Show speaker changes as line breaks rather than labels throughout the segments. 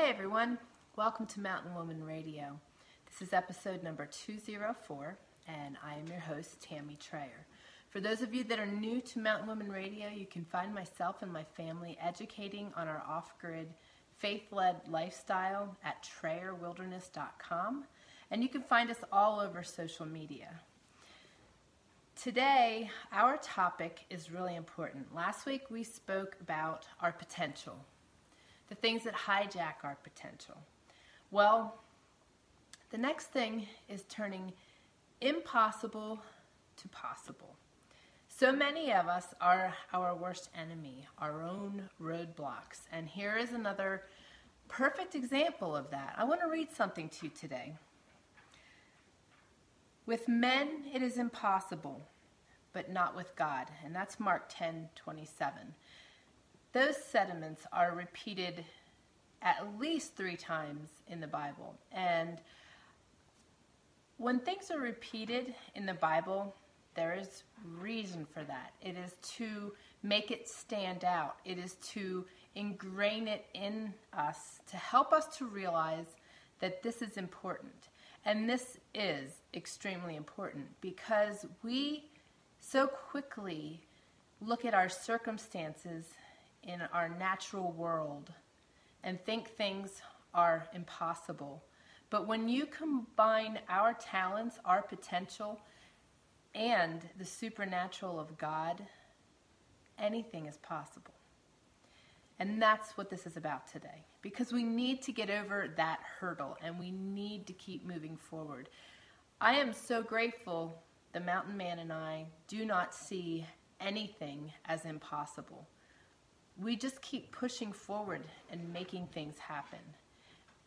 Hey everyone, welcome to Mountain Woman Radio. This is episode number 204, and I am your host, Tammy Trayer. For those of you that are new to Mountain Woman Radio, you can find myself and my family educating on our off grid, faith led lifestyle at TrayerWilderness.com, and you can find us all over social media. Today, our topic is really important. Last week we spoke about our potential the things that hijack our potential. Well, the next thing is turning impossible to possible. So many of us are our worst enemy, our own roadblocks. And here is another perfect example of that. I want to read something to you today. With men it is impossible, but not with God. And that's Mark 10 27. Those sediments are repeated at least three times in the Bible. And when things are repeated in the Bible, there is reason for that. It is to make it stand out, it is to ingrain it in us, to help us to realize that this is important. And this is extremely important because we so quickly look at our circumstances in our natural world and think things are impossible. But when you combine our talents, our potential, and the supernatural of God, anything is possible. And that's what this is about today. Because we need to get over that hurdle and we need to keep moving forward. I am so grateful the mountain man and I do not see anything as impossible we just keep pushing forward and making things happen.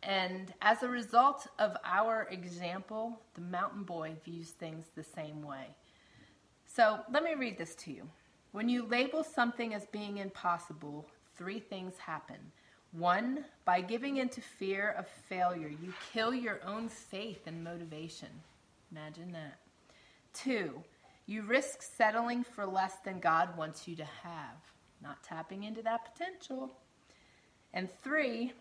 And as a result of our example, the mountain boy views things the same way. So let me read this to you. When you label something as being impossible, three things happen. One, by giving into fear of failure, you kill your own faith and motivation. Imagine that. Two, you risk settling for less than God wants you to have not tapping into that potential. And three,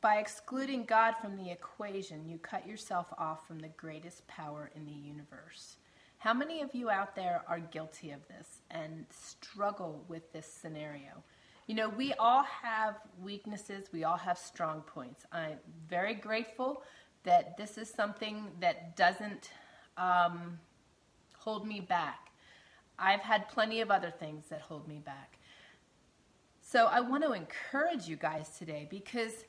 by excluding God from the equation, you cut yourself off from the greatest power in the universe. How many of you out there are guilty of this and struggle with this scenario? You know, we all have weaknesses, we all have strong points. I'm very grateful that this is something that doesn't um, hold me back. I've had plenty of other things that hold me back. So I want to encourage you guys today because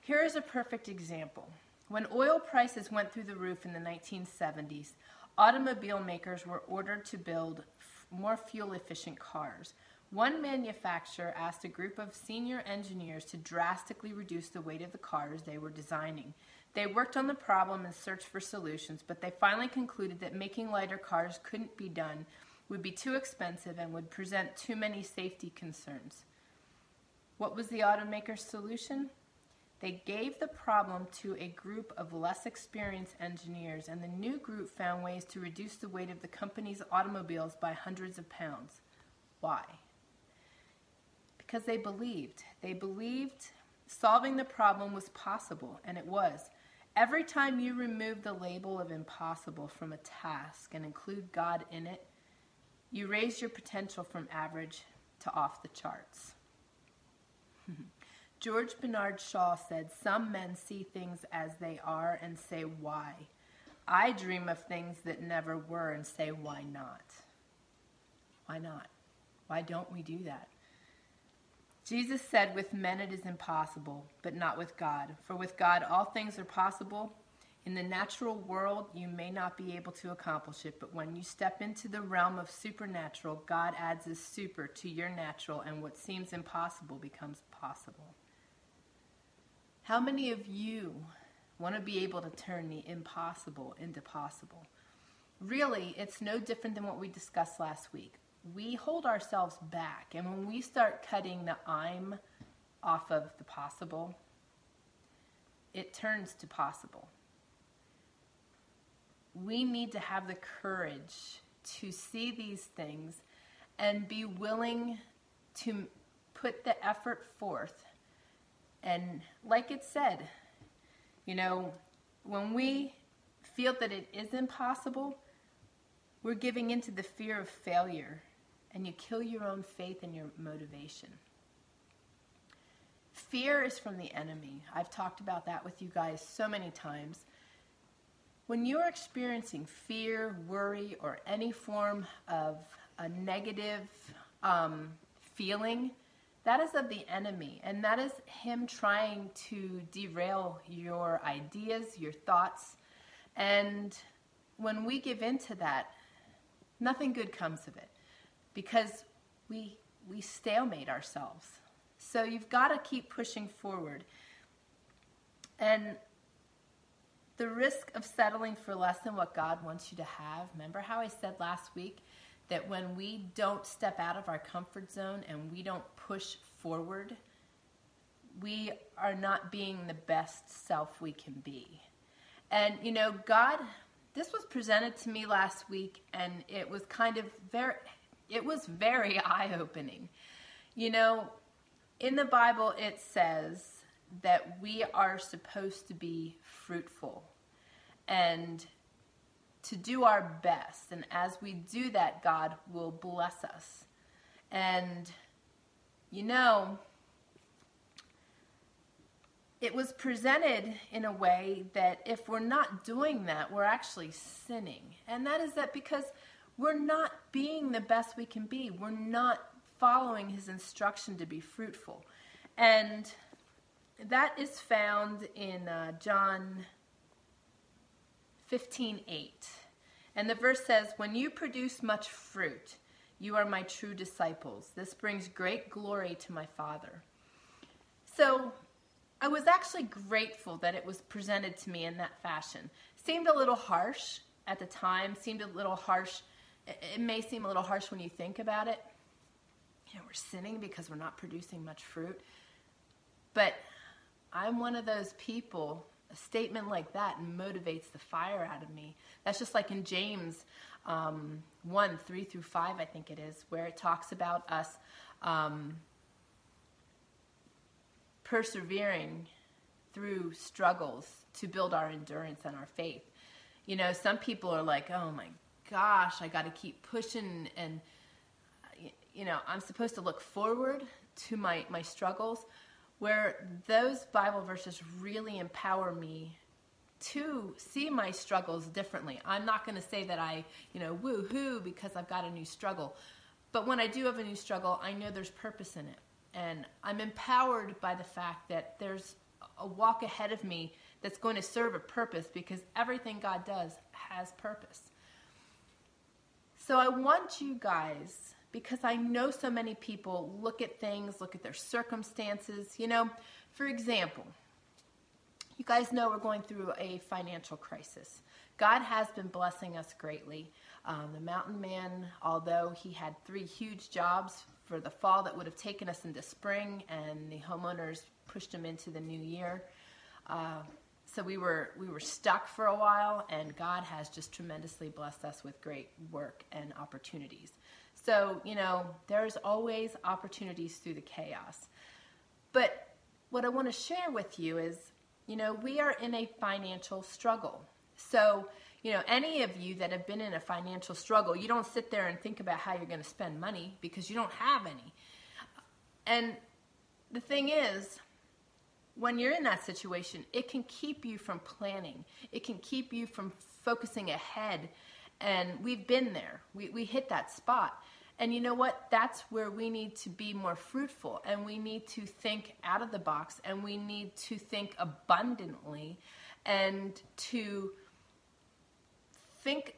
here is a perfect example. When oil prices went through the roof in the 1970s, automobile makers were ordered to build f- more fuel efficient cars. One manufacturer asked a group of senior engineers to drastically reduce the weight of the cars they were designing. They worked on the problem and searched for solutions, but they finally concluded that making lighter cars couldn't be done, would be too expensive, and would present too many safety concerns. What was the automaker's solution? They gave the problem to a group of less experienced engineers, and the new group found ways to reduce the weight of the company's automobiles by hundreds of pounds. Why? Because they believed. They believed solving the problem was possible, and it was. Every time you remove the label of impossible from a task and include God in it, you raise your potential from average to off the charts. George Bernard Shaw said, Some men see things as they are and say, Why? I dream of things that never were and say, Why not? Why not? Why don't we do that? Jesus said, With men it is impossible, but not with God. For with God all things are possible. In the natural world, you may not be able to accomplish it, but when you step into the realm of supernatural, God adds a super to your natural, and what seems impossible becomes possible. How many of you want to be able to turn the impossible into possible? Really, it's no different than what we discussed last week we hold ourselves back. And when we start cutting the I'm off of the possible, it turns to possible. We need to have the courage to see these things and be willing to put the effort forth. And like it said, you know, when we feel that it is impossible, we're giving into the fear of failure and you kill your own faith and your motivation. Fear is from the enemy. I've talked about that with you guys so many times. When you're experiencing fear, worry, or any form of a negative um, feeling, that is of the enemy. And that is him trying to derail your ideas, your thoughts. And when we give in to that, nothing good comes of it because we, we stalemate ourselves. So you've got to keep pushing forward. And the risk of settling for less than what God wants you to have. Remember how I said last week that when we don't step out of our comfort zone and we don't push forward, we are not being the best self we can be. And you know, God, this was presented to me last week and it was kind of very it was very eye-opening. You know, in the Bible it says that we are supposed to be fruitful and to do our best. And as we do that, God will bless us. And, you know, it was presented in a way that if we're not doing that, we're actually sinning. And that is that because we're not being the best we can be, we're not following his instruction to be fruitful. And that is found in uh, John 15 8. And the verse says, When you produce much fruit, you are my true disciples. This brings great glory to my Father. So I was actually grateful that it was presented to me in that fashion. Seemed a little harsh at the time, seemed a little harsh. It may seem a little harsh when you think about it. You know, we're sinning because we're not producing much fruit. But I'm one of those people a statement like that motivates the fire out of me. That's just like in James um, 1 3 through 5, I think it is, where it talks about us um, persevering through struggles to build our endurance and our faith. You know, some people are like, oh my gosh, I got to keep pushing and you know, I'm supposed to look forward to my, my struggles where those Bible verses really empower me to see my struggles differently. I'm not going to say that I, you know, woo-hoo because I've got a new struggle. But when I do have a new struggle, I know there's purpose in it. And I'm empowered by the fact that there's a walk ahead of me that's going to serve a purpose because everything God does has purpose. So I want you guys because I know so many people look at things, look at their circumstances. You know, for example, you guys know we're going through a financial crisis. God has been blessing us greatly. Um, the mountain man, although he had three huge jobs for the fall that would have taken us into spring, and the homeowners pushed him into the new year. Uh, so we were we were stuck for a while, and God has just tremendously blessed us with great work and opportunities. So, you know, there's always opportunities through the chaos. But what I want to share with you is, you know, we are in a financial struggle. So, you know, any of you that have been in a financial struggle, you don't sit there and think about how you're going to spend money because you don't have any. And the thing is, when you're in that situation, it can keep you from planning. It can keep you from focusing ahead and we've been there. We, we hit that spot. And you know what? That's where we need to be more fruitful and we need to think out of the box and we need to think abundantly and to think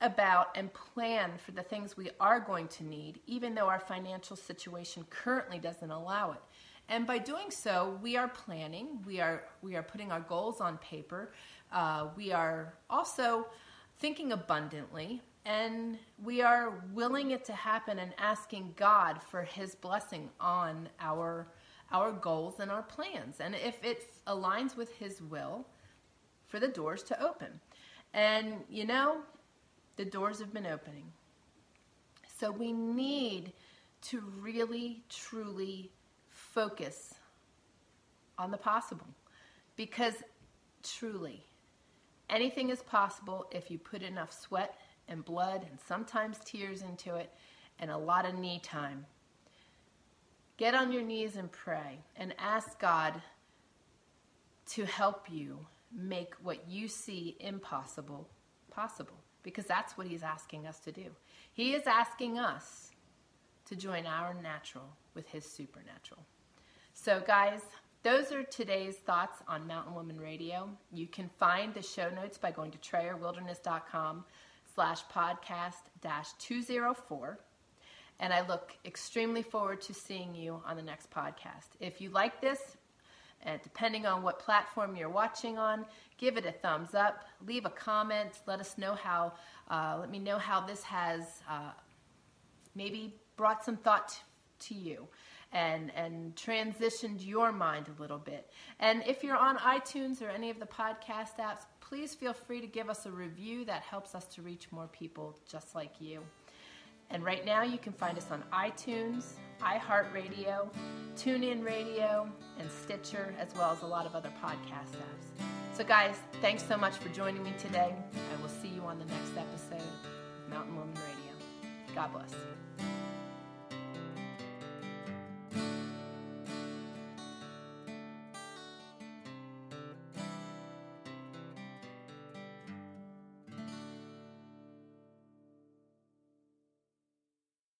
about and plan for the things we are going to need, even though our financial situation currently doesn't allow it. And by doing so, we are planning, we are, we are putting our goals on paper, uh, we are also thinking abundantly, and we are willing it to happen and asking God for his blessing on our our goals and our plans. And if it aligns with his will, for the doors to open. And you know, the doors have been opening. So we need to really, truly focus on the possible. Because truly, anything is possible if you put enough sweat and blood and sometimes tears into it and a lot of knee time. Get on your knees and pray and ask God to help you make what you see impossible possible because that's what He's asking us to do. He is asking us to join our natural with His supernatural. So, guys, those are today's thoughts on Mountain Woman Radio. You can find the show notes by going to trayerwilderness.com slash podcast dash 204. And I look extremely forward to seeing you on the next podcast. If you like this, and depending on what platform you're watching on, give it a thumbs up, leave a comment, let us know how, uh, let me know how this has uh, maybe brought some thought to you and and transitioned your mind a little bit. And if you're on iTunes or any of the podcast apps, please feel free to give us a review that helps us to reach more people just like you. And right now you can find us on iTunes, iHeartRadio, TuneIn Radio, and Stitcher, as well as a lot of other podcast apps. So guys, thanks so much for joining me today. I will see you on the next episode of Mountain Woman Radio. God bless.